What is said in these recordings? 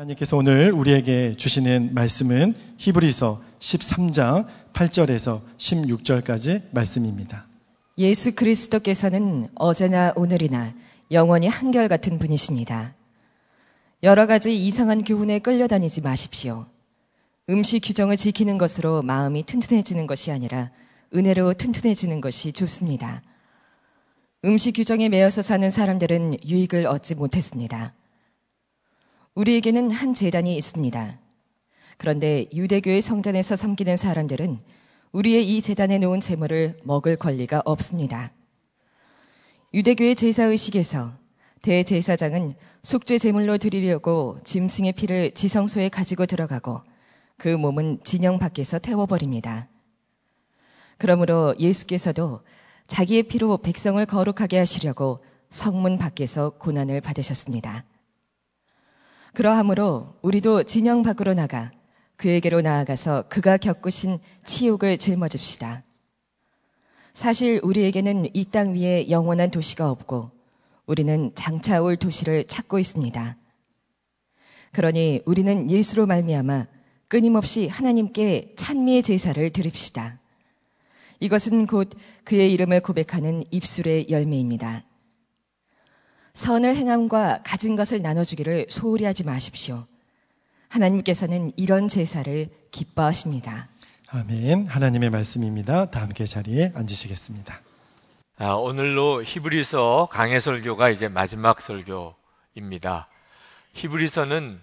하나님께서 오늘 우리에게 주시는 말씀은 히브리서 13장 8절에서 16절까지 말씀입니다. 예수 그리스도께서는 어제나 오늘이나 영원히 한결같은 분이십니다. 여러 가지 이상한 교훈에 끌려다니지 마십시오. 음식 규정을 지키는 것으로 마음이 튼튼해지는 것이 아니라 은혜로 튼튼해지는 것이 좋습니다. 음식 규정에 매여서 사는 사람들은 유익을 얻지 못했습니다. 우리에게는 한 재단이 있습니다. 그런데 유대교의 성전에서 섬기는 사람들은 우리의 이 재단에 놓은 재물을 먹을 권리가 없습니다. 유대교의 제사의식에서 대제사장은 속죄 제물로 드리려고 짐승의 피를 지성소에 가지고 들어가고 그 몸은 진영 밖에서 태워버립니다. 그러므로 예수께서도 자기의 피로 백성을 거룩하게 하시려고 성문 밖에서 고난을 받으셨습니다. 그러하므로 우리도 진영 밖으로 나가 그에게로 나아가서 그가 겪으신 치욕을 짊어집시다. 사실 우리에게는 이 땅 위에 영원한 도시가 없고 우리는 장차 올 도시를 찾고 있습니다. 그러니 우리는 예수로 말미암아 끊임없이 하나님께 찬미의 제사를 드립시다. 이것은 곧 그의 이름을 고백하는 입술의 열매입니다. 선을 행함과 가진 것을 나눠주기를 소홀히 하지 마십시오. 하나님께서는 이런 제사를 기뻐하십니다. 아멘. 하나님의 말씀입니다. 다 함께 자리에 앉으시겠습니다. 아, 오늘로 히브리서 강해 설교가 이제 마지막 설교입니다. 히브리서는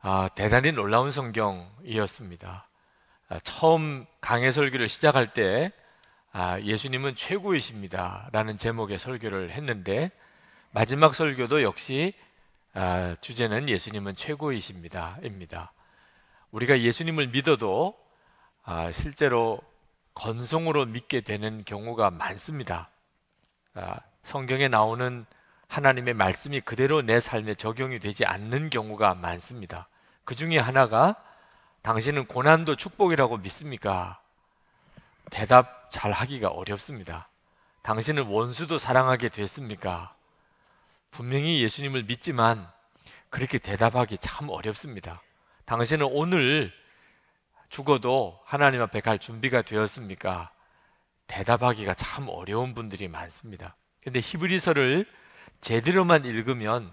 아, 대단히 놀라운 성경이었습니다. 아, 처음 강해 설교를 시작할 때 아, 예수님은 최고이십니다. 라는 제목의 설교를 했는데 마지막 설교도 역시 아, 주제는 예수님은 최고이십니다. 입니다. 우리가 예수님을 믿어도 아, 실제로 건성으로 믿게 되는 경우가 많습니다. 아, 성경에 나오는 하나님의 말씀이 그대로 내 삶에 적용이 되지 않는 경우가 많습니다. 그 중에 하나가 당신은 고난도 축복이라고 믿습니까? 대답 잘 하기가 어렵습니다. 당신은 원수도 사랑하게 됐습니까? 분명히 예수님을 믿지만 그렇게 대답하기 참 어렵습니다. 당신은 오늘 죽어도 하나님 앞에 갈 준비가 되었습니까? 대답하기가 참 어려운 분들이 많습니다. 근데 히브리서를 제대로만 읽으면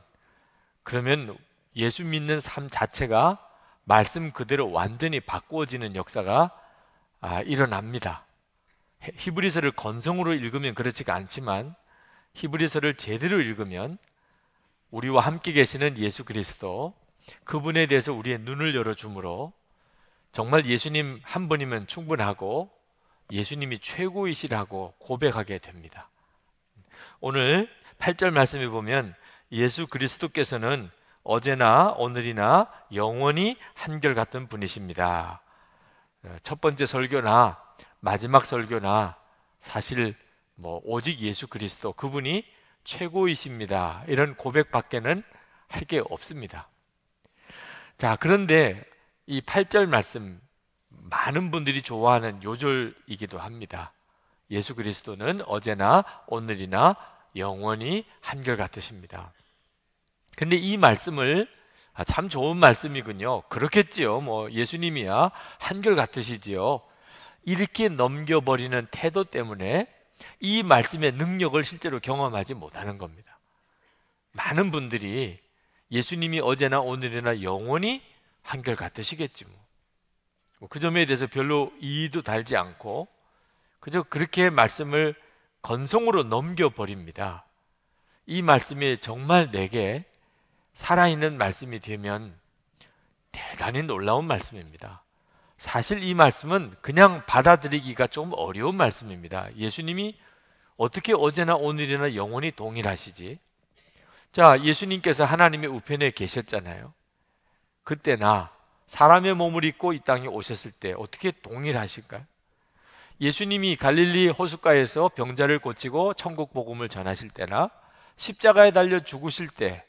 그러면 예수 믿는 삶 자체가 말씀 그대로 완전히 바꾸어지는 역사가 아, 일어납니다. 히브리서를 건성으로 읽으면 그렇지가 않지만 히브리서를 제대로 읽으면 우리와 함께 계시는 예수 그리스도 그분에 대해서 우리의 눈을 열어주므로 정말 예수님 한 분이면 충분하고 예수님이 최고이시라고 고백하게 됩니다. 오늘 8절 말씀에 보면 예수 그리스도께서는 어제나 오늘이나 영원히 한결같은 분이십니다. 첫 번째 설교나 마지막 설교나 사실 뭐 오직 예수 그리스도 그분이 최고이십니다. 이런 고백밖에는 할 게 없습니다. 자, 그런데 이 8절 말씀 많은 분들이 좋아하는 요절이기도 합니다. 예수 그리스도는 어제나 오늘이나 영원히 한결같으십니다. 근데 이 말씀을 아, 참 좋은 말씀이군요. 그렇겠지요. 뭐 예수님이야 한결같으시지요. 이렇게 넘겨버리는 태도 때문에 이 말씀의 능력을 실제로 경험하지 못하는 겁니다. 많은 분들이 예수님이 어제나 오늘이나 영원히 한결 같으시겠지 뭐. 뭐. 그 점에 대해서 별로 이의도 달지 않고 그저 그렇게 말씀을 건성으로 넘겨버립니다. 이 말씀이 정말 내게 살아있는 말씀이 되면 대단히 놀라운 말씀입니다. 사실 이 말씀은 그냥 받아들이기가 좀 어려운 말씀입니다. 예수님이 어떻게 어제나 오늘이나 영원히 동일하시지? 자, 예수님께서 하나님의 우편에 계셨잖아요. 그때나 사람의 몸을 입고 이 땅에 오셨을 때 어떻게 동일하실까요? 예수님이 갈릴리 호숫가에서 병자를 고치고 천국 복음을 전하실 때나 십자가에 달려 죽으실 때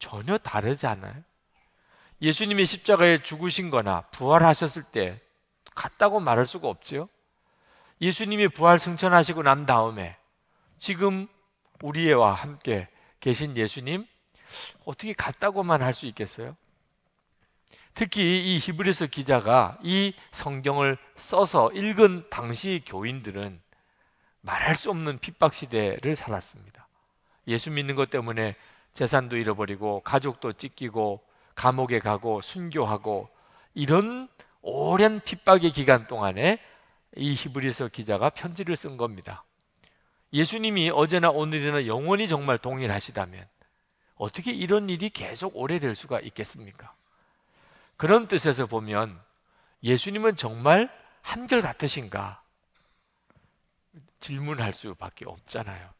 전혀 다르지 않아요? 예수님이 십자가에 죽으신 거나 부활하셨을 때 같다고 말할 수가 없지요. 예수님이 부활 승천하시고 난 다음에 지금 우리와 함께 계신 예수님 어떻게 같다고만 할 수 있겠어요? 특히 이 히브리서 기자가 이 성경을 써서 읽은 당시 교인들은 말할 수 없는 핍박 시대를 살았습니다. 예수 믿는 것 때문에 재산도 잃어버리고 가족도 찢기고 감옥에 가고 순교하고 이런 오랜 핍박의 기간 동안에 이 히브리서 기자가 편지를 쓴 겁니다. 예수님이 어제나 오늘이나 영원히 정말 동일하시다면 어떻게 이런 일이 계속 오래될 수가 있겠습니까? 그런 뜻에서 보면 예수님은 정말 한결같으신가? 질문할 수밖에 없잖아요.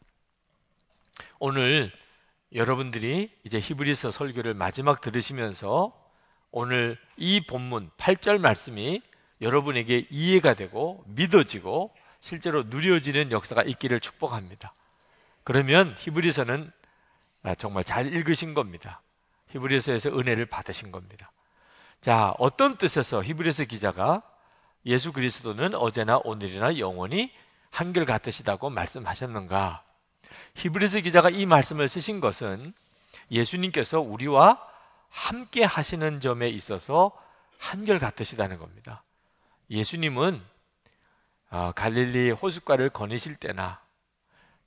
오늘 여러분들이 이제 히브리서 설교를 마지막 들으시면서 오늘 이 본문 8절 말씀이 여러분에게 이해가 되고 믿어지고 실제로 누려지는 역사가 있기를 축복합니다. 그러면 히브리서는 정말 잘 읽으신 겁니다. 히브리서에서 은혜를 받으신 겁니다. 자, 어떤 뜻에서 히브리서 기자가 예수 그리스도는 어제나 오늘이나 영원히 한결같으시다고 말씀하셨는가? 히브리서 기자가 이 말씀을 쓰신 것은 예수님께서 우리와 함께 하시는 점에 있어서 한결 같으시다는 겁니다. 예수님은 아, 갈릴리 호숫가를 거니실 때나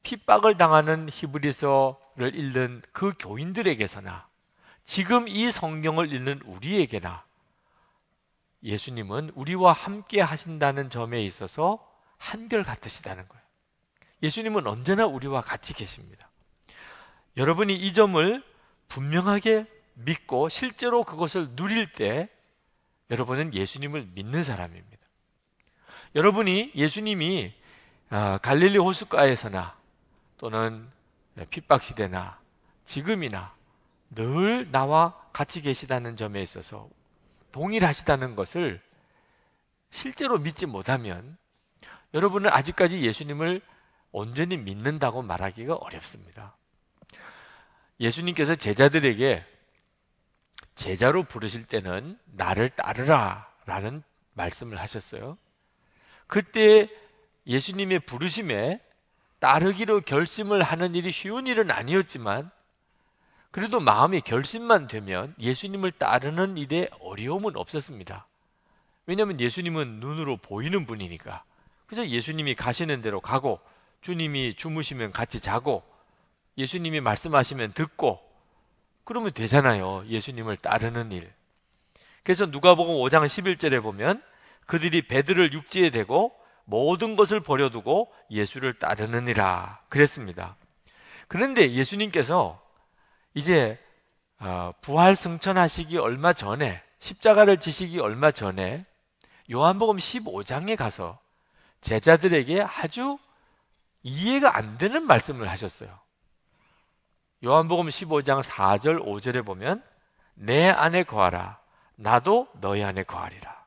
핍박을 당하는 히브리서를 읽는 그 교인들에게서나 지금 이 성경을 읽는 우리에게나 예수님은 우리와 함께 하신다는 점에 있어서 한결 같으시다는 거예요. 예수님은 언제나 우리와 같이 계십니다. 여러분이 이 점을 분명하게 믿고 실제로 그것을 누릴 때 여러분은 예수님을 믿는 사람입니다. 여러분이 예수님이 아, 갈릴리 호숫가에서나 또는 핍박 시대나 지금이나 늘 나와 같이 계시다는 점에 있어서 동일하시다는 것을 실제로 믿지 못하면 여러분은 아직까지 예수님을 온전히 믿는다고 말하기가 어렵습니다. 예수님께서 제자들에게 제자로 부르실 때는 나를 따르라 라는 말씀을 하셨어요. 그때 예수님의 부르심에 따르기로 결심을 하는 일이 쉬운 일은 아니었지만 그래도 마음의 결심만 되면 예수님을 따르는 일에 어려움은 없었습니다. 왜냐하면 예수님은 눈으로 보이는 분이니까. 그래서 예수님이 가시는 대로 가고 주님이 주무시면 같이 자고 예수님이 말씀하시면 듣고 그러면 되잖아요. 예수님을 따르는 일. 그래서 누가복음 5장 11절에 보면 그들이 배들을 육지에 대고 모든 것을 버려두고 예수를 따르느니라 그랬습니다. 그런데 예수님께서 이제 어, 부활 승천하시기 얼마 전에 십자가를 지시기 얼마 전에 요한복음 15장에 가서 제자들에게 아주 이해가 안 되는 말씀을 하셨어요. 요한복음 15장 4절 5절에 보면 내 안에 거하라 나도 너희 안에 거하리라.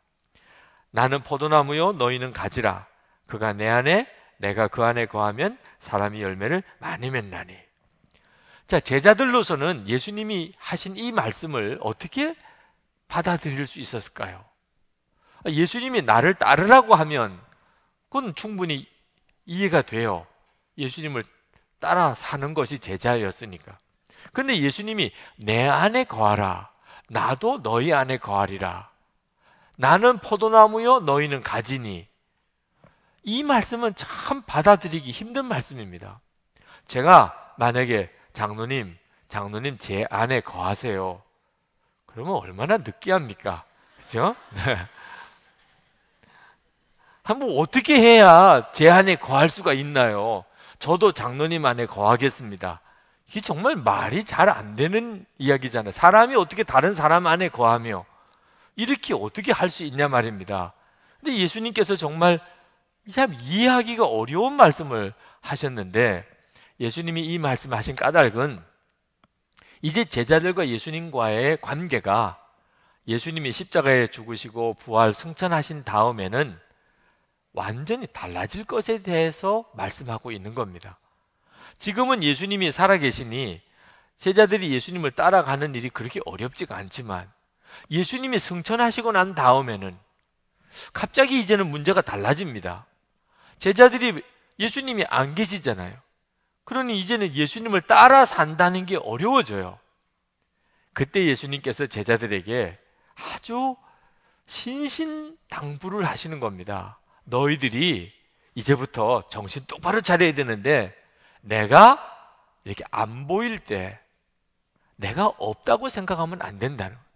나는 포도나무요 너희는 가지라. 그가 내 안에 내가 그 안에 거하면 사람이 열매를 많이 맺나니. 자, 제자들로서는 예수님이 하신 이 말씀을 어떻게 받아들일 수 있었을까요? 예수님이 나를 따르라고 하면 그건 충분히 이해가 돼요. 예수님을 따라 사는 것이 제자였으니까. 근데 예수님이 내 안에 거하라. 나도 너희 안에 거하리라. 나는 포도나무요, 너희는 가지니. 이 말씀은 참 받아들이기 힘든 말씀입니다. 제가 만약에 장로님, 장로님 제 안에 거하세요. 그러면 얼마나 느끼합니까? 그죠? 네. 한번 어떻게 해야 제 안에 거할 수가 있나요? 저도 장로님 안에 거하겠습니다. 이게 정말 말이 잘 안 되는 이야기잖아요. 사람이 어떻게 다른 사람 안에 거하며 이렇게 어떻게 할 수 있냐 말입니다. 근데 예수님께서 정말 참 이해하기가 어려운 말씀을 하셨는데 예수님이 이 말씀하신 까닭은 이제 제자들과 예수님과의 관계가 예수님이 십자가에 죽으시고 부활 승천하신 다음에는 완전히 달라질 것에 대해서 말씀하고 있는 겁니다. 지금은 예수님이 살아계시니 제자들이 예수님을 따라가는 일이 그렇게 어렵지가 않지만 예수님이 승천하시고 난 다음에는 갑자기 이제는 문제가 달라집니다. 제자들이 예수님이 안 계시잖아요. 그러니 이제는 예수님을 따라 산다는 게 어려워져요. 그때 예수님께서 제자들에게 아주 신신당부를 하시는 겁니다. 너희들이 이제부터 정신 똑바로 차려야 되는데 내가 이렇게 안 보일 때 내가 없다고 생각하면 안 된다는 거예요.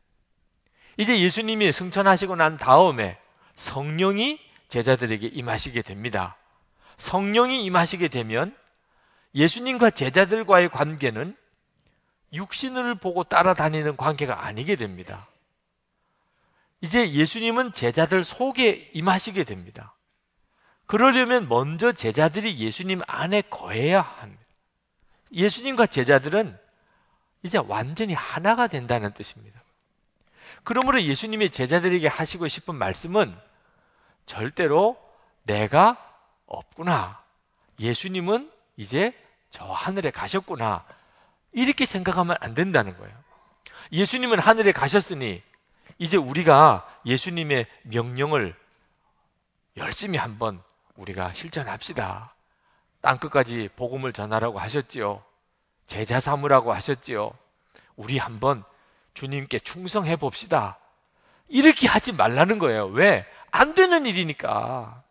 이제 예수님이 승천하시고 난 다음에 성령이 제자들에게 임하시게 됩니다. 성령이 임하시게 되면 예수님과 제자들과의 관계는 육신을 보고 따라다니는 관계가 아니게 됩니다. 이제 예수님은 제자들 속에 임하시게 됩니다. 그러려면 먼저 제자들이 예수님 안에 거해야 합니다. 예수님과 제자들은 이제 완전히 하나가 된다는 뜻입니다. 그러므로 예수님이 제자들에게 하시고 싶은 말씀은 절대로 내가 없구나. 예수님은 이제 저 하늘에 가셨구나. 이렇게 생각하면 안 된다는 거예요. 예수님은 하늘에 가셨으니 이제 우리가 예수님의 명령을 열심히 한번 우리가 실천합시다. 땅 끝까지 복음을 전하라고 하셨지요. 제자 삼으라고 하셨지요. 우리 한번 주님께 충성해 봅시다. 이렇게 하지 말라는 거예요. 왜? 안 되는 일이니까.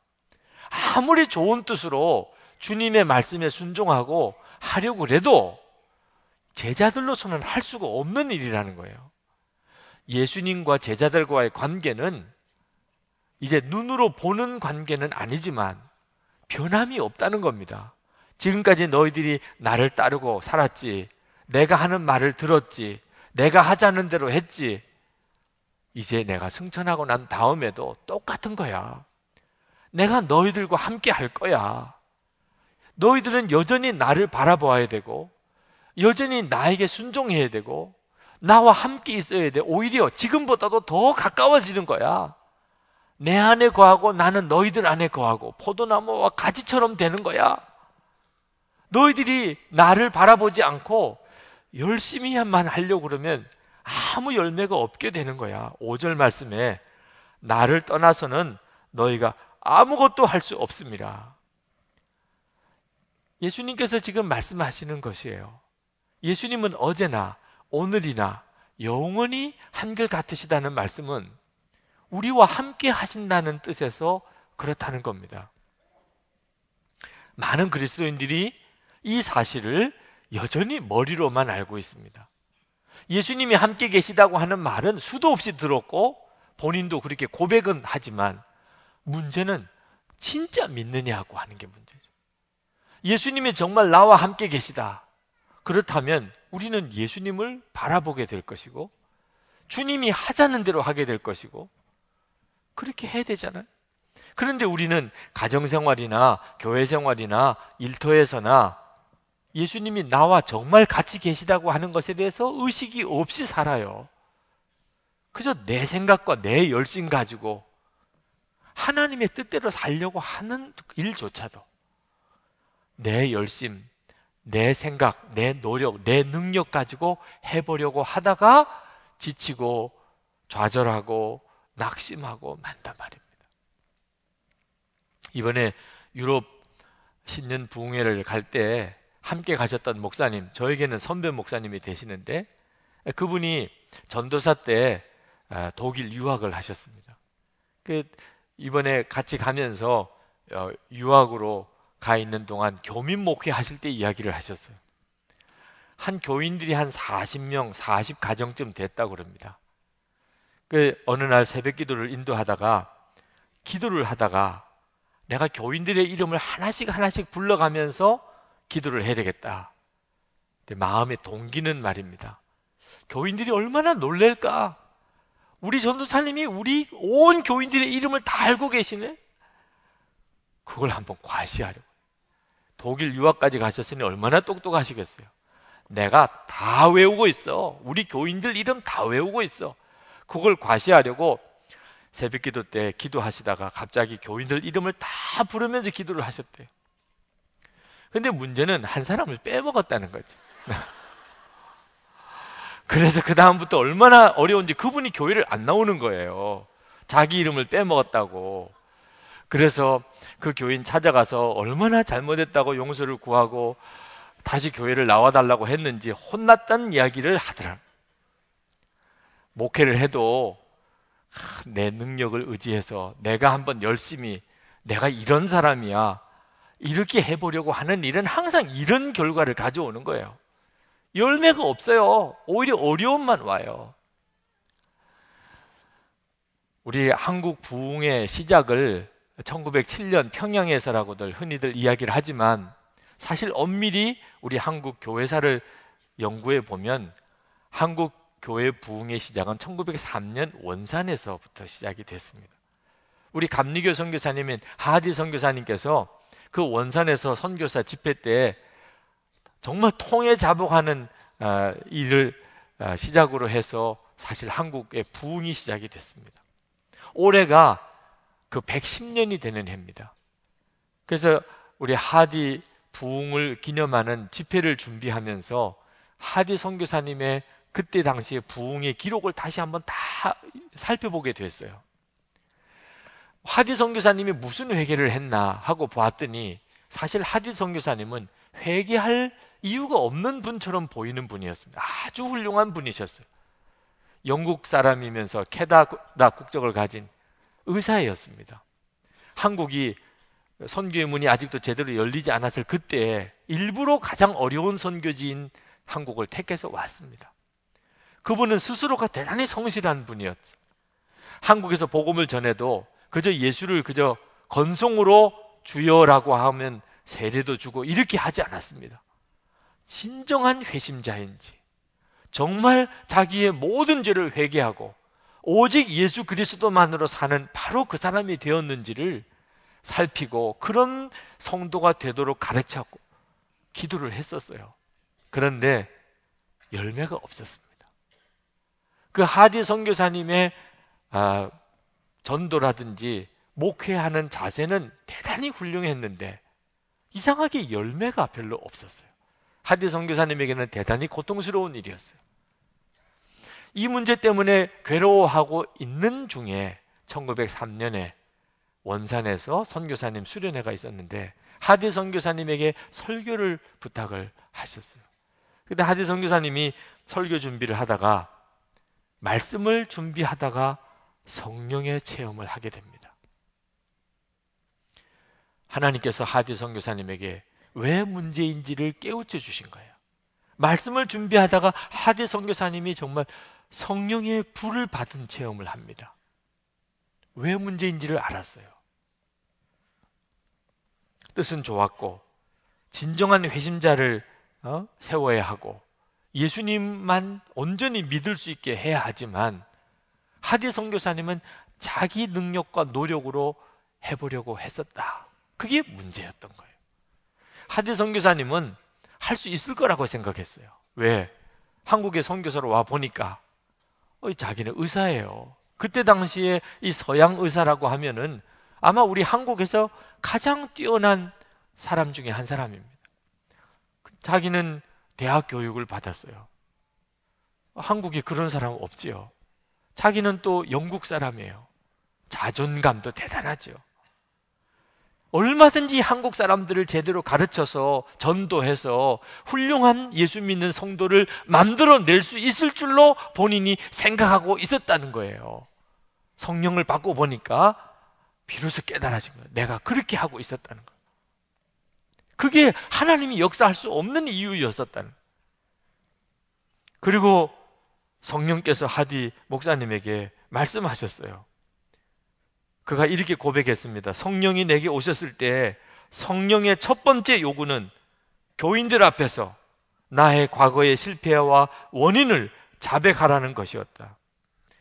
아무리 좋은 뜻으로 주님의 말씀에 순종하고 하려고 해도 제자들로서는 할 수가 없는 일이라는 거예요. 예수님과 제자들과의 관계는 이제 눈으로 보는 관계는 아니지만 변함이 없다는 겁니다. 지금까지 너희들이 나를 따르고 살았지. 내가 하는 말을 들었지. 내가 하자는 대로 했지. 이제 내가 승천하고 난 다음에도 똑같은 거야. 내가 너희들과 함께 할 거야. 너희들은 여전히 나를 바라보아야 되고, 여전히 나에게 순종해야 되고, 나와 함께 있어야 돼. 오히려 지금보다도 더 가까워지는 거야. 내 안에 거하고 나는 너희들 안에 거하고 포도나무와 가지처럼 되는 거야. 너희들이 나를 바라보지 않고 열심히만 하려고 그러면 아무 열매가 없게 되는 거야. 5절 말씀에 나를 떠나서는 너희가 아무것도 할 수 없습니다. 예수님께서 지금 말씀하시는 것이에요. 예수님은 어제나 오늘이나 영원히 한결 같으시다는 말씀은 우리와 함께 하신다는 뜻에서 그렇다는 겁니다. 많은 그리스도인들이 이 사실을 여전히 머리로만 알고 있습니다. 예수님이 함께 계시다고 하는 말은 수도 없이 들었고 본인도 그렇게 고백은 하지만 문제는 진짜 믿느냐고 하는 게 문제죠. 예수님이 정말 나와 함께 계시다. 그렇다면 우리는 예수님을 바라보게 될 것이고 주님이 하자는 대로 하게 될 것이고 그렇게 해야 되잖아요. 그런데 우리는 가정생활이나 교회생활이나 일터에서나 예수님이 나와 정말 같이 계시다고 하는 것에 대해서 의식이 없이 살아요. 그저 내 생각과 내 열심 가지고 하나님의 뜻대로 살려고 하는 일조차도 내 열심, 내 생각, 내 노력, 내 능력 가지고 해보려고 하다가 지치고 좌절하고 낙심하고 만단 말입니다. 이번에 유럽 신년 부흥회를 갈 때 함께 가셨던 목사님, 저에게는 선배 목사님이 되시는데 그분이 전도사 때 아, 독일 유학을 하셨습니다. 그 이번에 같이 가면서 어, 유학으로 가 있는 동안 교민 목회 하실 때 이야기를 하셨어요. 한 교인들이 한 40명, 40가정쯤 됐다고 그럽니다. 그 어느 날 새벽 기도를 인도하다가 기도를 하다가 내가 교인들의 이름을 하나씩 하나씩 불러가면서 기도를 해야 되겠다. 마음의 동기는 말입니다. 교인들이 얼마나 놀랄까? 우리 전도사님이 우리 온 교인들의 이름을 다 알고 계시네? 그걸 한번 과시하려고. 독일 유학까지 가셨으니 얼마나 똑똑하시겠어요. 내가 다 외우고 있어. 우리 교인들 이름 다 외우고 있어. 그걸 과시하려고 새벽 기도 때 기도하시다가 갑자기 교인들 이름을 다 부르면서 기도를 하셨대요. 근데 문제는 한 사람을 빼먹었다는 거지. 그래서 그 다음부터 얼마나 어려운지 그분이 교회를 안 나오는 거예요. 자기 이름을 빼먹었다고. 그래서 그 교인 찾아가서 얼마나 잘못했다고 용서를 구하고 다시 교회를 나와달라고 했는지 혼났다는 이야기를 하더라. 목회를 해도 내 능력을 의지해서 내가 한번 열심히 내가 이런 사람이야. 이렇게 해보려고 하는 일은 항상 이런 결과를 가져오는 거예요. 열매가 없어요. 오히려 어려움만 와요. 우리 한국 부흥의 시작을 1907년 평양에서라고들 흔히들 이야기를 하지만 사실 엄밀히 우리 한국 교회사를 연구해 보면 한국 교회 부흥의 시작은 1903년 원산에서부터 시작이 됐습니다. 우리 감리교 선교사님인 하디 선교사님께서 그 원산에서 선교사 집회 때 정말 통해 자복하는 아, 일을 아, 시작으로 해서 사실 한국의 부흥이 시작이 됐습니다. 올해가 그 110년이 되는 해입니다. 그래서 우리 하디 부흥을 기념하는 집회를 준비하면서 하디 선교사님의 그때 당시의 부흥의 기록을 다시 한번 다 살펴보게 됐어요. 하디 선교사님이 무슨 회개를 했나 하고 보았더니 사실 하디 선교사님은 회개할 이유가 없는 분처럼 보이는 분이었습니다. 아주 훌륭한 분이셨어요. 영국 사람이면서 캐나다 국적을 가진 의사였습니다. 한국이 선교의 문이 아직도 제대로 열리지 않았을 그때 일부러 가장 어려운 선교지인 한국을 택해서 왔습니다. 그분은 스스로가 대단히 성실한 분이었죠. 한국에서 복음을 전해도 그저 예수를 그저 건성으로 주여라고 하면 세례도 주고 이렇게 하지 않았습니다. 진정한 회심자인지 정말 자기의 모든 죄를 회개하고 오직 예수 그리스도만으로 사는 바로 그 사람이 되었는지를 살피고 그런 성도가 되도록 가르쳤고 기도를 했었어요. 그런데 열매가 없었습니다. 그 하디 선교사님의 아, 전도라든지 목회하는 자세는 대단히 훌륭했는데 이상하게 열매가 별로 없었어요. 하디 선교사님에게는 대단히 고통스러운 일이었어요. 이 문제 때문에 괴로워하고 있는 중에 1903년에 원산에서 선교사님 수련회가 있었는데 하디 선교사님에게 설교를 부탁을 하셨어요. 근데 하디 선교사님이 설교 준비를 하다가 말씀을 준비하다가 성령의 체험을 하게 됩니다. 하나님께서 하디 선교사님에게 왜 문제인지를 깨우쳐 주신 거예요. 말씀을 준비하다가 하디 선교사님이 정말 성령의 불을 받은 체험을 합니다. 왜 문제인지를 알았어요. 뜻은 좋았고 진정한 회심자를 어? 세워야 하고 예수님만 온전히 믿을 수 있게 해야 하지만 하디 선교사님은 자기 능력과 노력으로 해보려고 했었다. 그게 문제였던 거예요. 하디 선교사님은 할 수 있을 거라고 생각했어요. 왜? 한국에 선교사로 와 보니까 어, 자기는 의사예요. 그때 당시에 이 서양 의사라고 하면은 아마 우리 한국에서 가장 뛰어난 사람 중에 한 사람입니다. 자기는 대학 교육을 받았어요. 한국에 그런 사람 없지요. 자기는 또 영국 사람이에요. 자존감도 대단하죠. 얼마든지 한국 사람들을 제대로 가르쳐서 전도해서 훌륭한 예수 믿는 성도를 만들어 낼 수 있을 줄로 본인이 생각하고 있었다는 거예요. 성령을 받고 보니까 비로소 깨달아진 거예요. 내가 그렇게 하고 있었다는 거예요. 그게 하나님이 역사할 수 없는 이유였었다는. 그리고 성령께서 하디 목사님에게 말씀하셨어요. 그가 이렇게 고백했습니다. 성령이 내게 오셨을 때 성령의 첫 번째 요구는 교인들 앞에서 나의 과거의 실패와 원인을 자백하라는 것이었다.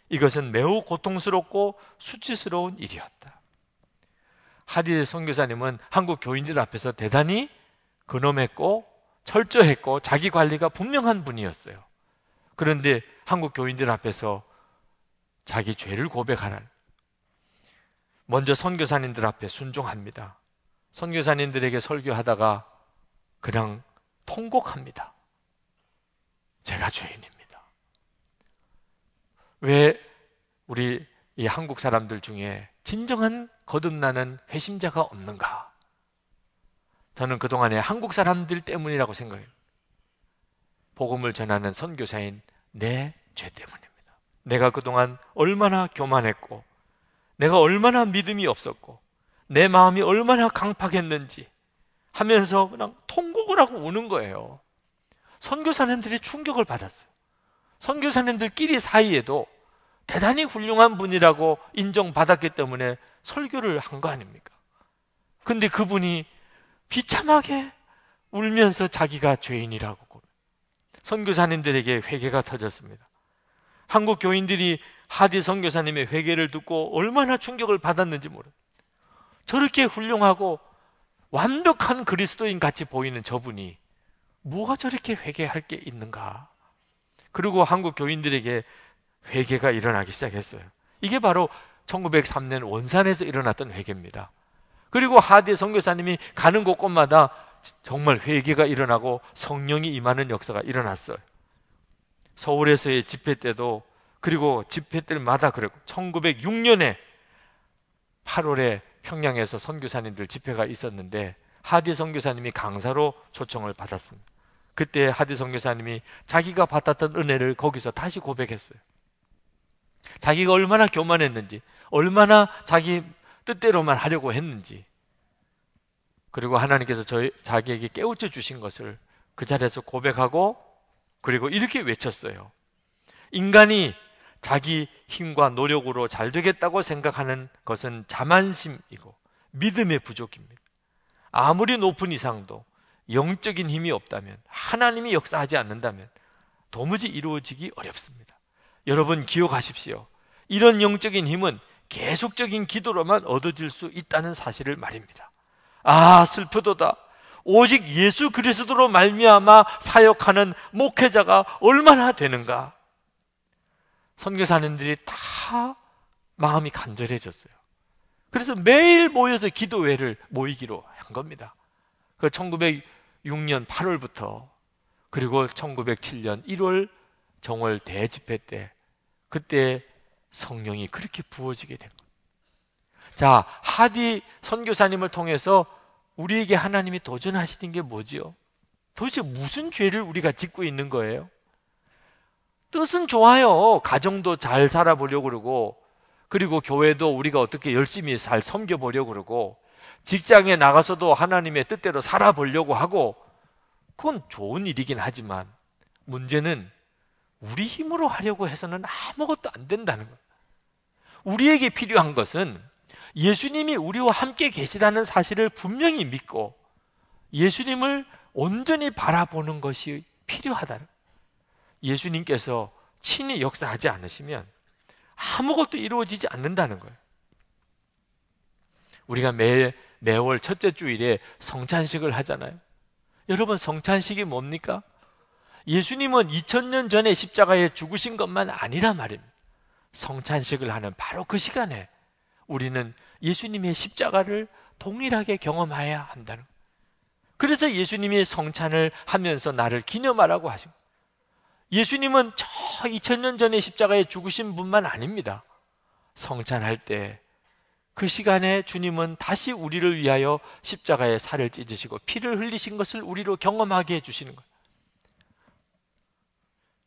이것은 매우 고통스럽고 수치스러운 일이었다. 하디 선교사님은 한국 교인들 앞에서 대단히 근엄했고 철저했고 자기 관리가 분명한 분이었어요. 그런데 한국 교인들 앞에서 자기 죄를 고백하는 먼저 선교사님들 앞에 순종합니다. 선교사님들에게 설교하다가 그냥 통곡합니다. 제가 죄인입니다. 왜 우리 이 한국 사람들 중에 진정한 거듭나는 회심자가 없는가? 저는 그동안에 한국 사람들 때문이라고 생각해요. 복음을 전하는 선교사인 내 죄 때문입니다. 내가 그동안 얼마나 교만했고, 내가 얼마나 믿음이 없었고, 내 마음이 얼마나 강팍했는지 하면서 그냥 통곡을 하고 우는 거예요. 선교사님들이 충격을 받았어요. 선교사님들끼리 사이에도 대단히 훌륭한 분이라고 인정받았기 때문에 설교를 한 거 아닙니까? 근데 그분이 비참하게 울면서 자기가 죄인이라고 선교사님들에게 회개가 터졌습니다. 한국 교인들이 하디 선교사님의 회개를 듣고 얼마나 충격을 받았는지 모르. 저렇게 훌륭하고 완벽한 그리스도인 같이 보이는 저분이 뭐가 저렇게 회개할 게 있는가? 그리고 한국 교인들에게 회개가 일어나기 시작했어요. 이게 바로 1903년 원산에서 일어났던 회개입니다. 그리고 하디 선교사님이 가는 곳곳마다 정말 회개가 일어나고 성령이 임하는 역사가 일어났어요. 서울에서의 집회 때도 그리고 집회 때마다 그랬고 1906년에 8월에 평양에서 선교사님들 집회가 있었는데 하디 선교사님이 강사로 초청을 받았습니다. 그때 하디 선교사님이 자기가 받았던 은혜를 거기서 다시 고백했어요. 자기가 얼마나 교만했는지, 얼마나 자기 뜻대로만 하려고 했는지, 그리고 하나님께서 저희, 자기에게 깨우쳐 주신 것을 그 자리에서 고백하고, 그리고 이렇게 외쳤어요. 인간이 자기 힘과 노력으로 잘 되겠다고 생각하는 것은 자만심이고 믿음의 부족입니다. 아무리 높은 이상도 영적인 힘이 없다면, 하나님이 역사하지 않는다면 도무지 이루어지기 어렵습니다. 여러분 기억하십시오. 이런 영적인 힘은 계속적인 기도로만 얻어질 수 있다는 사실을 말입니다. 아, 슬프도다. 오직 예수 그리스도로 말미암아 사역하는 목회자가 얼마나 되는가? 선교사님들이 다 마음이 간절해졌어요. 그래서 매일 모여서 기도회를 모이기로 한 겁니다. 그 1906년 8월부터 그리고 1907년 1월 정월 대집회 때 그때 성령이 그렇게 부어지게 된 거예요. 자, 하디 선교사님을 통해서 우리에게 하나님이 도전하시는 게 뭐지요? 도대체 무슨 죄를 우리가 짓고 있는 거예요? 뜻은 좋아요. 가정도 잘 살아보려고 그러고, 그리고 교회도 우리가 어떻게 열심히 잘 섬겨보려고 그러고, 직장에 나가서도 하나님의 뜻대로 살아보려고 하고, 그건 좋은 일이긴 하지만, 문제는 우리 힘으로 하려고 해서는 아무것도 안 된다는 거예요. 우리에게 필요한 것은 예수님이 우리와 함께 계시다는 사실을 분명히 믿고 예수님을 온전히 바라보는 것이 필요하다는 예수님께서 친히 역사하지 않으시면 아무것도 이루어지지 않는다는 거예요. 우리가 매, 매월 첫째 주일에 성찬식을 하잖아요. 여러분, 성찬식이 뭡니까? 예수님은 2000년 전에 십자가에 죽으신 것만 아니라 말입니다. 성찬식을 하는 바로 그 시간에 우리는 예수님의 십자가를 동일하게 경험해야 한다는. 그래서 예수님이 성찬을 하면서 나를 기념하라고 하신 거예요. 예수님은 저 2000년 전에 십자가에 죽으신 분만 아닙니다. 성찬할 때 그 시간에 주님은 다시 우리를 위하여 십자가에 살을 찢으시고 피를 흘리신 것을 우리로 경험하게 해주시는 거예요.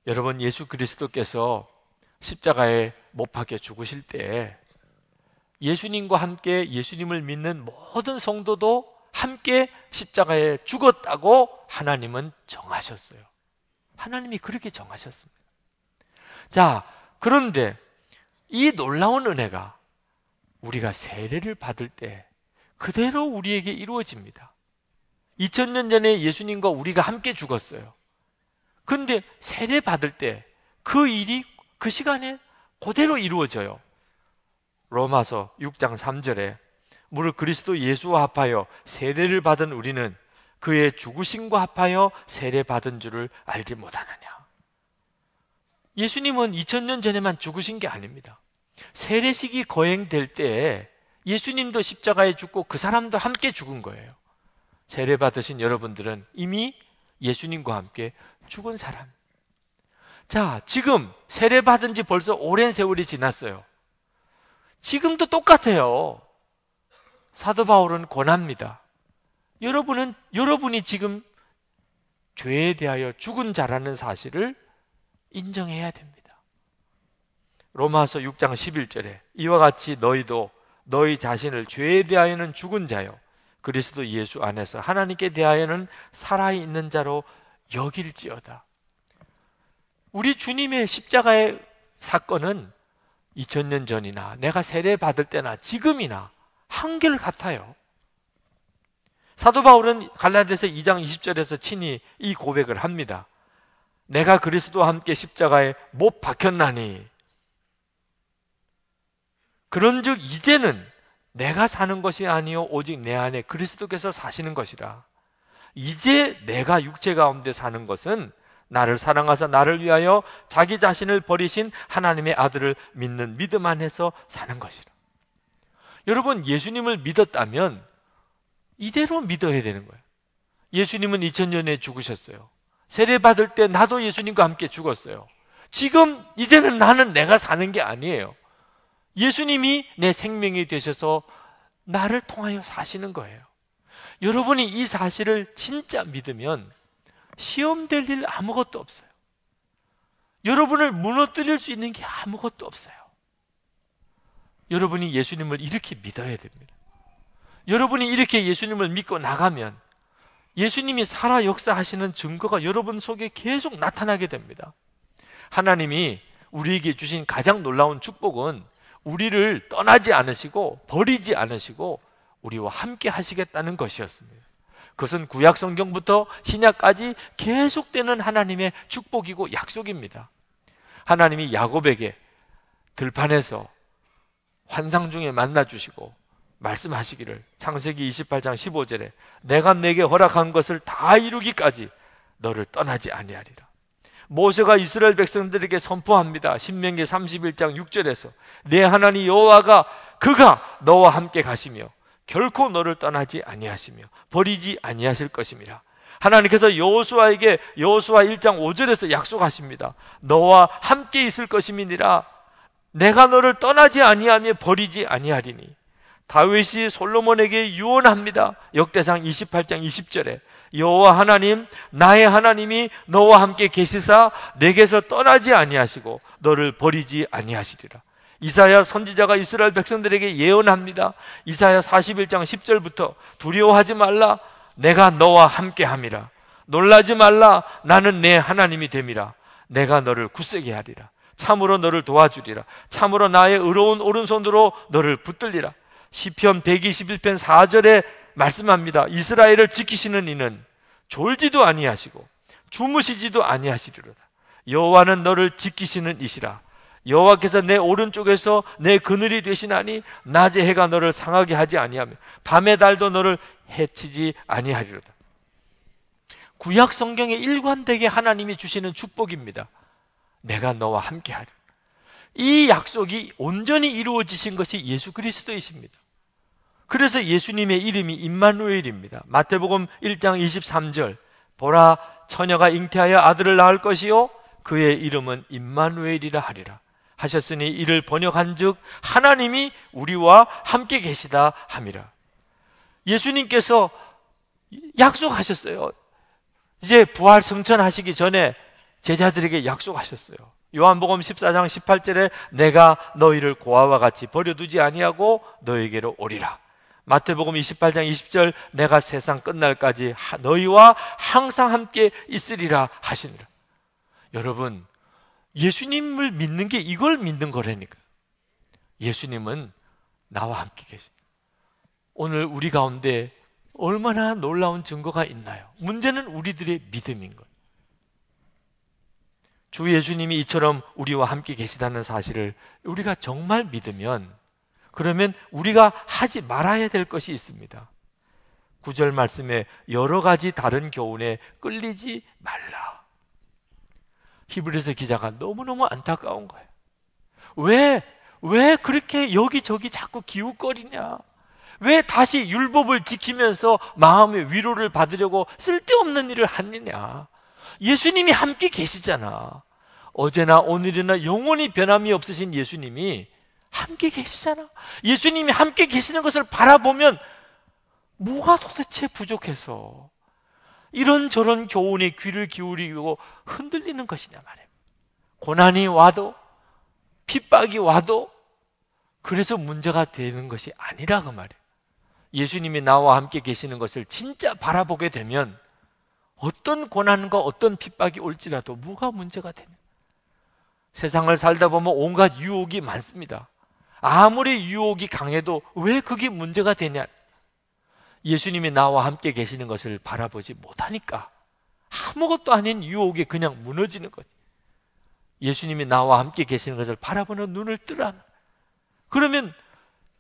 여러분, 예수 그리스도께서 십자가에 못 박혀 죽으실 때 예수님과 함께 예수님을 믿는 모든 성도도 함께 십자가에 죽었다고 하나님은 정하셨어요. 하나님이 그렇게 정하셨습니다. 자, 그런데 이 놀라운 은혜가 우리가 세례를 받을 때 그대로 우리에게 이루어집니다. 2000년 전에 예수님과 우리가 함께 죽었어요. 근데 세례 받을 때 그 일이 그 시간에 그대로 이루어져요. 로마서 6장 3절에 무릇 그리스도 예수와 합하여 세례를 받은 우리는 그의 죽으심과 합하여 세례 받은 줄을 알지 못하느냐. 예수님은 2000년 전에만 죽으신 게 아닙니다. 세례식이 거행될 때 예수님도 십자가에 죽고 그 사람도 함께 죽은 거예요. 세례 받으신 여러분들은 이미 예수님과 함께 죽은 사람. 자, 지금 세례 받은 지 벌써 오랜 세월이 지났어요. 지금도 똑같아요. 사도 바울은 권합니다. 여러분은 여러분이 지금 죄에 대하여 죽은 자라는 사실을 인정해야 됩니다. 로마서 6장 11절에 이와 같이 너희도 너희 자신을 죄에 대하여는 죽은 자요 그리스도 예수 안에서 하나님께 대하여는 살아 있는 자로 여길지어다. 우리 주님의 십자가의 사건은 2000년 전이나 내가 세례 받을 때나 지금이나 한결 같아요. 사도 바울은 갈라디아서 2장 20절에서 친히 이 고백을 합니다. 내가 그리스도와 함께 십자가에 못 박혔나니 그런즉 이제는 내가 사는 것이 아니요 오직 내 안에 그리스도께서 사시는 것이라. 이제 내가 육체 가운데 사는 것은 나를 사랑하사 나를 위하여 자기 자신을 버리신 하나님의 아들을 믿는 믿음 안에서 사는 것이라. 여러분 예수님을 믿었다면 이대로 믿어야 되는 거예요. 예수님은 2000년에 죽으셨어요. 세례 받을 때 나도 예수님과 함께 죽었어요. 지금 이제는 나는 내가 사는 게 아니에요. 예수님이 내 생명이 되셔서 나를 통하여 사시는 거예요. 여러분이 이 사실을 진짜 믿으면 시험 될 일 아무것도 없어요. 여러분을 무너뜨릴 수 있는 게 아무것도 없어요. 여러분이 예수님을 이렇게 믿어야 됩니다. 여러분이 이렇게 예수님을 믿고 나가면 예수님이 살아 역사하시는 증거가 여러분 속에 계속 나타나게 됩니다. 하나님이 우리에게 주신 가장 놀라운 축복은 우리를 떠나지 않으시고 버리지 않으시고 우리와 함께 하시겠다는 것이었습니다. 그것은 구약 성경부터 신약까지 계속되는 하나님의 축복이고 약속입니다. 하나님이 야곱에게 들판에서 환상 중에 만나 주시고 말씀하시기를 창세기 28장 15절에 내가 내게 허락한 것을 다 이루기까지 너를 떠나지 아니하리라. 모세가 이스라엘 백성들에게 선포합니다. 신명기 31장 6절에서 내 하나님 여호와가 그가 너와 함께 가시며 결코 너를 떠나지 아니하시며 버리지 아니하실 것입니다. 하나님께서 여호수아에게 여호수아 1장 5절에서 약속하십니다. 너와 함께 있을 것임이니라 내가 너를 떠나지 아니하며 버리지 아니하리니 다윗이 솔로몬에게 유언합니다. 역대상 28장 20절에 여호와 하나님 나의 하나님이 너와 함께 계시사 내게서 떠나지 아니하시고 너를 버리지 아니하시리라. 이사야 선지자가 이스라엘 백성들에게 예언합니다. 이사야 41장 10절부터 두려워하지 말라 내가 너와 함께 함이라. 놀라지 말라 나는 내 하나님이 됨이라. 내가 너를 굳세게 하리라. 참으로 너를 도와주리라. 참으로 나의 의로운 오른손으로 너를 붙들리라. 시편 121편 4절에 말씀합니다. 이스라엘을 지키시는 이는 졸지도 아니하시고 주무시지도 아니하시리로다. 여호와는 너를 지키시는 이시라. 여호와께서 내 오른쪽에서 내 그늘이 되시나니 낮에 해가 너를 상하게 하지 아니하며 밤의 달도 너를 해치지 아니하리로다. 구약 성경에 일관되게 하나님이 주시는 축복입니다. 내가 너와 함께 하리. 이 약속이 온전히 이루어지신 것이 예수 그리스도이십니다. 그래서 예수님의 이름이 임마누엘입니다. 마태복음 1장 23절 보라 처녀가 잉태하여 아들을 낳을 것이요 그의 이름은 임마누엘이라 하리라 하셨으니 이를 번역한즉 하나님이 우리와 함께 계시다 함이라. 예수님께서 약속하셨어요. 이제 부활 성천하시기 전에 제자들에게 약속하셨어요. 요한복음 14장 18절에 내가 너희를 고아와 같이 버려두지 아니하고 너에게로 오리라. 마태복음 28장 20절 내가 세상 끝날까지 너희와 항상 함께 있으리라 하시니라. 여러분, 예수님을 믿는 게 이걸 믿는 거라니까. 예수님은 나와 함께 계신다. 오늘 우리 가운데 얼마나 놀라운 증거가 있나요? 문제는 우리들의 믿음인 것. 주 예수님이 이처럼 우리와 함께 계시다는 사실을 우리가 정말 믿으면 그러면 우리가 하지 말아야 될 것이 있습니다. 구절 말씀에 여러 가지 다른 교훈에 끌리지 말라. 히브리서 기자가 너무너무 안타까운 거예요. 왜, 왜 그렇게 여기저기 자꾸 기웃거리냐? 왜 다시 율법을 지키면서 마음의 위로를 받으려고 쓸데없는 일을 하느냐? 예수님이 함께 계시잖아. 어제나 오늘이나 영원히 변함이 없으신 예수님이 함께 계시잖아. 예수님이 함께 계시는 것을 바라보면 뭐가 도대체 부족해서 이런저런 교훈에 귀를 기울이고 흔들리는 것이냐 말이에요. 고난이 와도 핍박이 와도 그래서 문제가 되는 것이 아니라 그 말이에요. 예수님이 나와 함께 계시는 것을 진짜 바라보게 되면 어떤 고난과 어떤 핍박이 올지라도 뭐가 문제가 되냐. 세상을 살다 보면 온갖 유혹이 많습니다. 아무리 유혹이 강해도 왜 그게 문제가 되냐? 예수님이 나와 함께 계시는 것을 바라보지 못하니까 아무것도 아닌 유혹에 그냥 무너지는 거지. 예수님이 나와 함께 계시는 것을 바라보는 눈을 뜨라. 그러면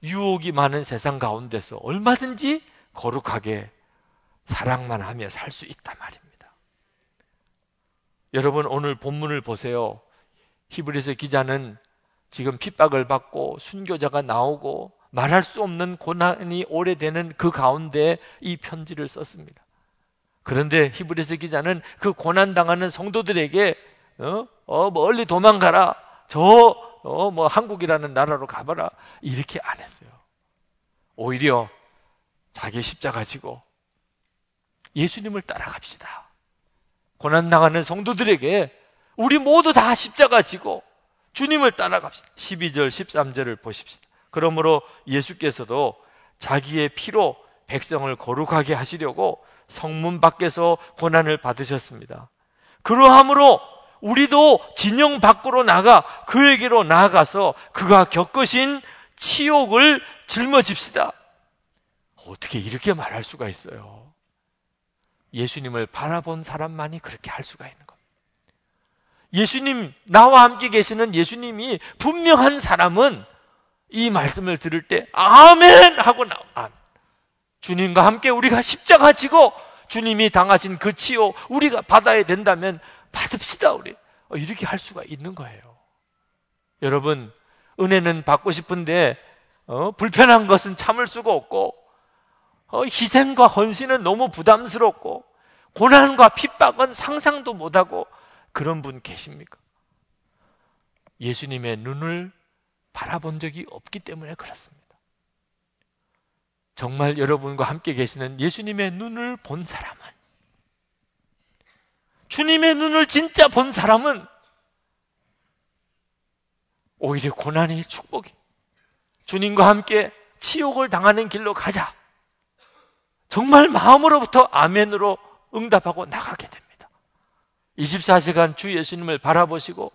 유혹이 많은 세상 가운데서 얼마든지 거룩하게 사랑만 하며 살 수 있단 말입니다. 여러분 오늘 본문을 보세요. 히브리서 기자는 지금 핍박을 받고 순교자가 나오고 말할 수 없는 고난이 오래되는 그 가운데 이 편지를 썼습니다. 그런데 히브리서 기자는 그 고난 당하는 성도들에게 어, 어 멀리 도망가라. 저 어, 뭐 한국이라는 나라로 가봐라. 이렇게 안 했어요. 오히려 자기 십자가 지고 예수님을 따라갑시다. 고난 당하는 성도들에게 우리 모두 다 십자가 지고 주님을 따라갑시다. 12절, 13절을 보십시다. 그러므로 예수께서도 자기의 피로 백성을 거룩하게 하시려고 성문 밖에서 고난을 받으셨습니다. 그러함으로 우리도 진영 밖으로 나가 그에게로 나아가서 그가 겪으신 치욕을 짊어집시다. 어떻게 이렇게 말할 수가 있어요? 예수님을 바라본 사람만이 그렇게 할 수가 있는 겁니다. 예수님, 나와 함께 계시는 예수님이 분명한 사람은 이 말씀을 들을 때, 아멘! 하고 나와. 아, 주님과 함께 우리가 십자가 지고 주님이 당하신 그 치욕 우리가 받아야 된다면 받읍시다, 우리. 어, 이렇게 할 수가 있는 거예요. 여러분, 은혜는 받고 싶은데, 어, 불편한 것은 참을 수가 없고, 어, 희생과 헌신은 너무 부담스럽고, 고난과 핍박은 상상도 못하고, 그런 분 계십니까? 예수님의 눈을 바라본 적이 없기 때문에 그렇습니다. 정말 여러분과 함께 계시는 예수님의 눈을 본 사람은 주님의 눈을 진짜 본 사람은 오히려 고난이 축복이. 주님과 함께 치욕을 당하는 길로 가자. 정말 마음으로부터 아멘으로 응답하고 나가게 됩니다. 24시간 주 예수님을 바라보시고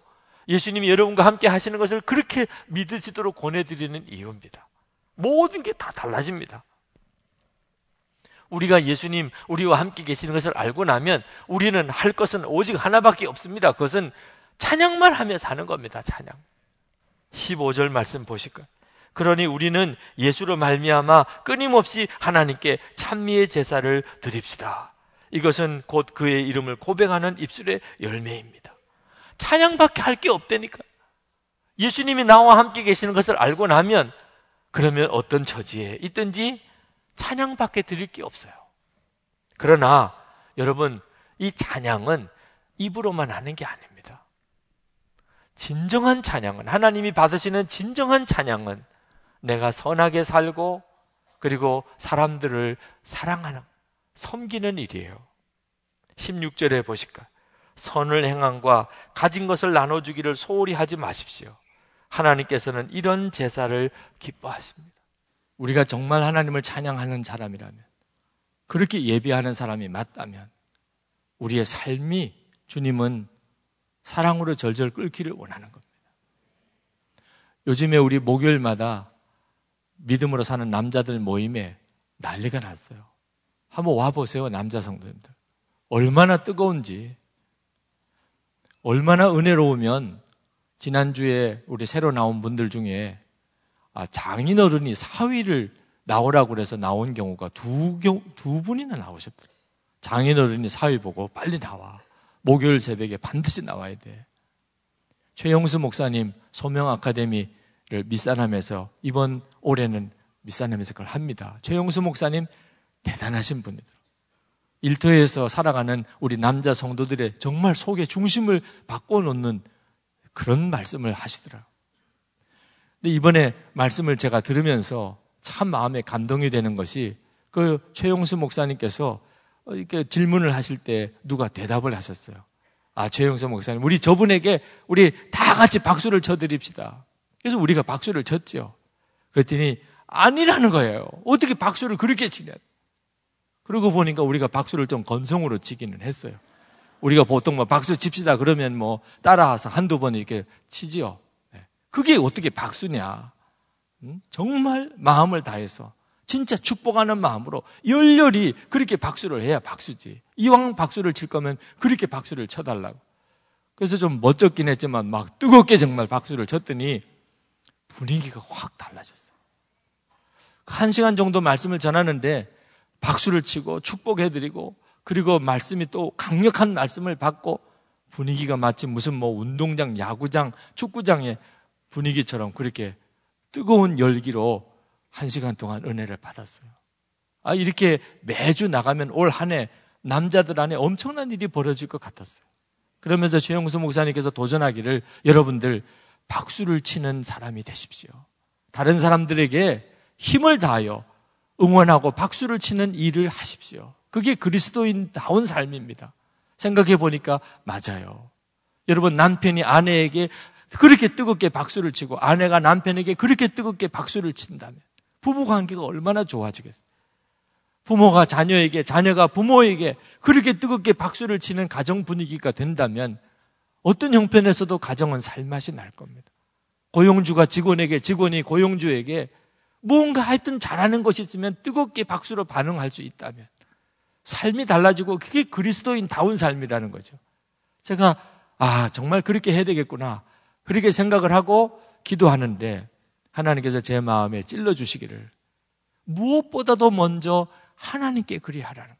예수님이 여러분과 함께 하시는 것을 그렇게 믿으시도록 권해드리는 이유입니다. 모든 게 다 달라집니다. 우리가 예수님, 우리와 함께 계시는 것을 알고 나면 우리는 할 것은 오직 하나밖에 없습니다. 그것은 찬양만 하며 사는 겁니다. 찬양. 15절 말씀 보실까요? 그러니 우리는 예수로 말미암아 끊임없이 하나님께 찬미의 제사를 드립시다. 이것은 곧 그의 이름을 고백하는 입술의 열매입니다. 찬양밖에 할 게 없다니까. 예수님이 나와 함께 계시는 것을 알고 나면 그러면 어떤 처지에 있든지 찬양밖에 드릴 게 없어요. 그러나 여러분, 이 찬양은 입으로만 하는 게 아닙니다. 진정한 찬양은, 하나님이 받으시는 진정한 찬양은 내가 선하게 살고 그리고 사람들을 사랑하는, 섬기는 일이에요. 16절에 보실까? 선을 행함과 가진 것을 나눠주기를 소홀히 하지 마십시오. 하나님께서는 이런 제사를 기뻐하십니다. 우리가 정말 하나님을 찬양하는 사람이라면, 그렇게 예배하는 사람이 맞다면, 우리의 삶이 주님은 사랑으로 절절 끓기를 원하는 겁니다. 요즘에 우리 목요일마다 믿음으로 사는 남자들 모임에 난리가 났어요. 한번 와보세요, 남자 성도님들. 얼마나 뜨거운지, 얼마나 은혜로우면, 지난주에 우리 새로 나온 분들 중에 아, 장인어른이 사위를 나오라고 그래서 나온 경우가 두, 경, 두 분이나 나오셨더라고요. 장인어른이 사위 보고 빨리 나와. 목요일 새벽에 반드시 나와야 돼. 최영수 목사님 소명 아카데미를 밑산하면서 이번 올해는 밑산하면서 그걸 합니다. 최영수 목사님 대단하신 분이더라고요. 일터에서 살아가는 우리 남자 성도들의 정말 속에 중심을 바꿔놓는 그런 말씀을 하시더라고요. 근데 이번에 말씀을 제가 들으면서 참 마음에 감동이 되는 것이 그 최용수 목사님께서 이렇게 질문을 하실 때 누가 대답을 하셨어요. 아, 최영서 목사님, 우리 저분에게 우리 다 같이 박수를 쳐드립시다. 그래서 우리가 박수를 쳤죠. 그랬더니 아니라는 거예요. 어떻게 박수를 그렇게 치냐. 그러고 보니까 우리가 박수를 좀 건성으로 치기는 했어요. 우리가 보통 뭐 박수 칩시다 그러면 뭐 따라와서 한두 번 이렇게 치지요. 네. 그게 어떻게 박수냐. 정말 마음을 다해서 진짜 축복하는 마음으로 열렬히 그렇게 박수를 해야 박수지. 이왕 박수를 칠 거면 그렇게 박수를 쳐달라고. 그래서 좀 멋졌긴 했지만 막 뜨겁게 정말 박수를 쳤더니 분위기가 확 달라졌어요. 한 시간 정도 말씀을 전하는데 박수를 치고 축복해드리고 그리고 말씀이 또 강력한 말씀을 받고 분위기가 마치 무슨 뭐 운동장, 야구장, 축구장의 분위기처럼 그렇게 뜨거운 열기로 한 시간 동안 은혜를 받았어요. 아, 이렇게 매주 나가면 올 한 해 남자들 안에 엄청난 일이 벌어질 것 같았어요. 그러면서 최영수 목사님께서 도전하기를 여러분들 박수를 치는 사람이 되십시오. 다른 사람들에게 힘을 다하여 응원하고 박수를 치는 일을 하십시오. 그게 그리스도인다운 삶입니다. 생각해 보니까 맞아요. 여러분, 남편이 아내에게 그렇게 뜨겁게 박수를 치고 아내가 남편에게 그렇게 뜨겁게 박수를 친다면 부부 관계가 얼마나 좋아지겠어요. 부모가 자녀에게, 자녀가 부모에게 그렇게 뜨겁게 박수를 치는 가정 분위기가 된다면 어떤 형편에서도 가정은 살맛이 날 겁니다. 고용주가 직원에게, 직원이 고용주에게 뭔가 하여튼 잘하는 것이 있으면 뜨겁게 박수로 반응할 수 있다면 삶이 달라지고 그게 그리스도인다운 삶이라는 거죠. 제가 아, 정말 그렇게 해야 되겠구나. 그렇게 생각을 하고 기도하는데 하나님께서 제 마음에 찔러 주시기를 무엇보다도 먼저 하나님께 그리하라는 거예요.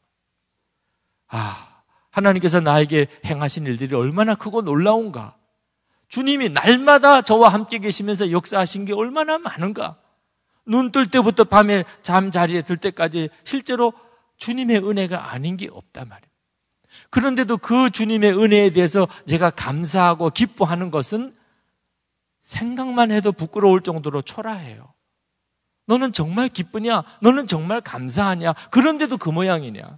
아, 하나님께서 나에게 행하신 일들이 얼마나 크고 놀라운가. 주님이 날마다 저와 함께 계시면서 역사하신 게 얼마나 많은가. 눈 뜰 때부터 밤에 잠자리에 들 때까지 실제로 주님의 은혜가 아닌 게 없단 말이에요. 그런데도 그 주님의 은혜에 대해서 제가 감사하고 기뻐하는 것은 생각만 해도 부끄러울 정도로 초라해요. 너는 정말 기쁘냐? 너는 정말 감사하냐? 그런데도 그 모양이냐?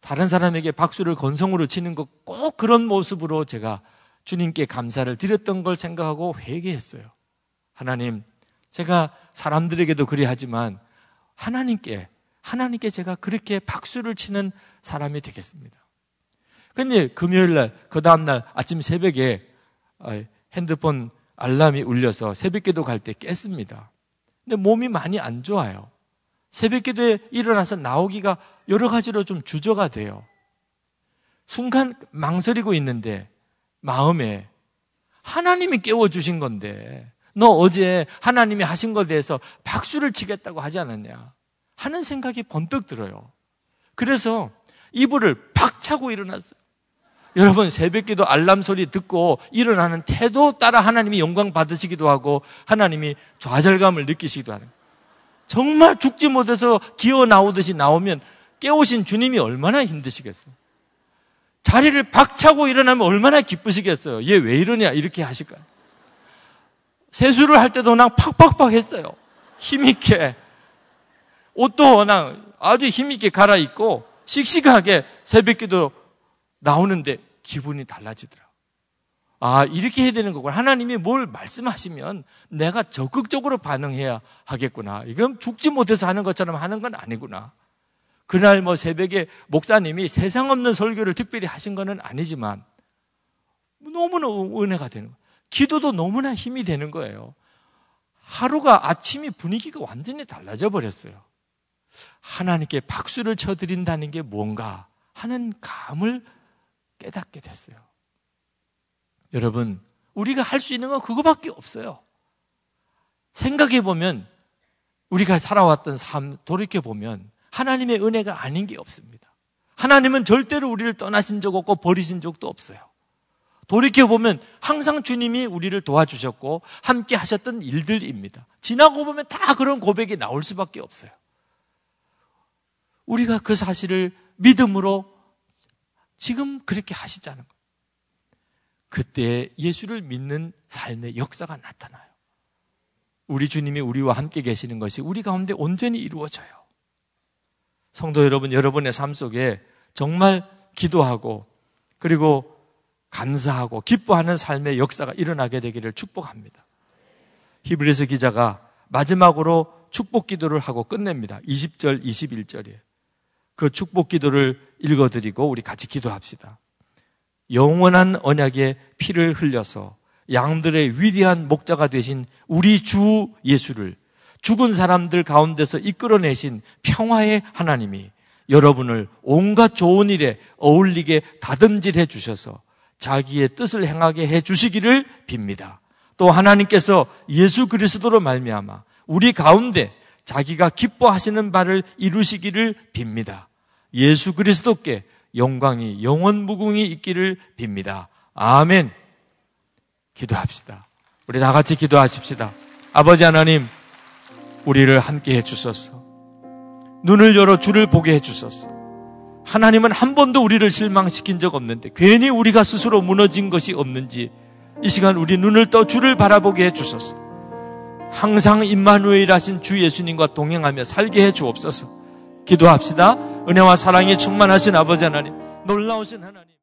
다른 사람에게 박수를 건성으로 치는 것 꼭 그런 모습으로 제가 주님께 감사를 드렸던 걸 생각하고 회개했어요. 하나님, 제가 사람들에게도 그리 하지만 하나님께 하나님께 제가 그렇게 박수를 치는 사람이 되겠습니다. 근데 금요일 날, 그 다음날 아침 새벽에 아, 핸드폰 알람이 울려서 새벽 기도 갈 때 깼습니다. 근데 몸이 많이 안 좋아요. 새벽 기도에 일어나서 나오기가 여러 가지로 좀 주저가 돼요. 순간 망설이고 있는데 마음에 하나님이 깨워주신 건데 너 어제 하나님이 하신 것에 대해서 박수를 치겠다고 하지 않았냐. 하는 생각이 번뜩 들어요. 그래서 이불을 팍 차고 일어났어요. 여러분 새벽기도 알람 소리 듣고 일어나는 태도 따라 하나님이 영광 받으시기도 하고 하나님이 좌절감을 느끼시기도 하는 정말 죽지 못해서 기어 나오듯이 나오면 깨우신 주님이 얼마나 힘드시겠어요. 자리를 박차고 일어나면 얼마나 기쁘시겠어요. 얘 왜 이러냐 이렇게 하실까요? 세수를 할 때도 그냥 팍팍팍 했어요. 힘있게 옷도 워낙 아주 힘있게 갈아입고 씩씩하게 새벽 기도 나오는데 기분이 달라지더라. 아, 이렇게 해야 되는 거고 하나님이 뭘 말씀하시면 내가 적극적으로 반응해야 하겠구나. 이건 죽지 못해서 하는 것처럼 하는 건 아니구나. 그날 뭐 새벽에 목사님이 세상 없는 설교를 특별히 하신 거는 아니지만 너무나 은혜가 되는 거예요. 기도도 너무나 힘이 되는 거예요. 하루가 아침이 분위기가 완전히 달라져 버렸어요. 하나님께 박수를 쳐드린다는 게 뭔가 하는 감을 깨닫게 됐어요. 여러분, 우리가 할 수 있는 건 그거밖에 없어요. 생각해 보면 우리가 살아왔던 삶 돌이켜 보면 하나님의 은혜가 아닌 게 없습니다. 하나님은 절대로 우리를 떠나신 적 없고 버리신 적도 없어요. 돌이켜 보면 항상 주님이 우리를 도와주셨고 함께 하셨던 일들입니다. 지나고 보면 다 그런 고백이 나올 수밖에 없어요. 우리가 그 사실을 믿음으로 지금 그렇게 하시자는 것. 그때 예수를 믿는 삶의 역사가 나타나요. 우리 주님이 우리와 함께 계시는 것이 우리 가운데 온전히 이루어져요. 성도 여러분, 여러분의 삶 속에 정말 기도하고 그리고 감사하고 기뻐하는 삶의 역사가 일어나게 되기를 축복합니다. 히브리서 기자가 마지막으로 축복 기도를 하고 끝냅니다. 20절, 21절이에요. 그 축복 기도를 읽어드리고 우리 같이 기도합시다. 영원한 언약의 피를 흘려서 양들의 위대한 목자가 되신 우리 주 예수를 죽은 사람들 가운데서 이끌어내신 평화의 하나님이 여러분을 온갖 좋은 일에 어울리게 다듬질해 주셔서 자기의 뜻을 행하게 해 주시기를 빕니다. 또 하나님께서 예수 그리스도로 말미암아 우리 가운데 자기가 기뻐하시는 바를 이루시기를 빕니다. 예수 그리스도께 영광이 영원 무궁히 있기를 빕니다. 아멘. 기도합시다. 우리 다 같이 기도하십시다. 아버지 하나님, 우리를 함께 해 주소서. 눈을 열어 주를 보게 해 주소서. 하나님은 한 번도 우리를 실망시킨 적 없는데 괜히 우리가 스스로 무너진 것이 없는지 이 시간 우리 눈을 떠 주를 바라보게 해 주소서. 항상 임마누엘 하신 주 예수님과 동행하며 살게 해 주옵소서. 기도합시다. 은혜와 사랑이 충만하신 아버지 하나님, 놀라우신 하나님.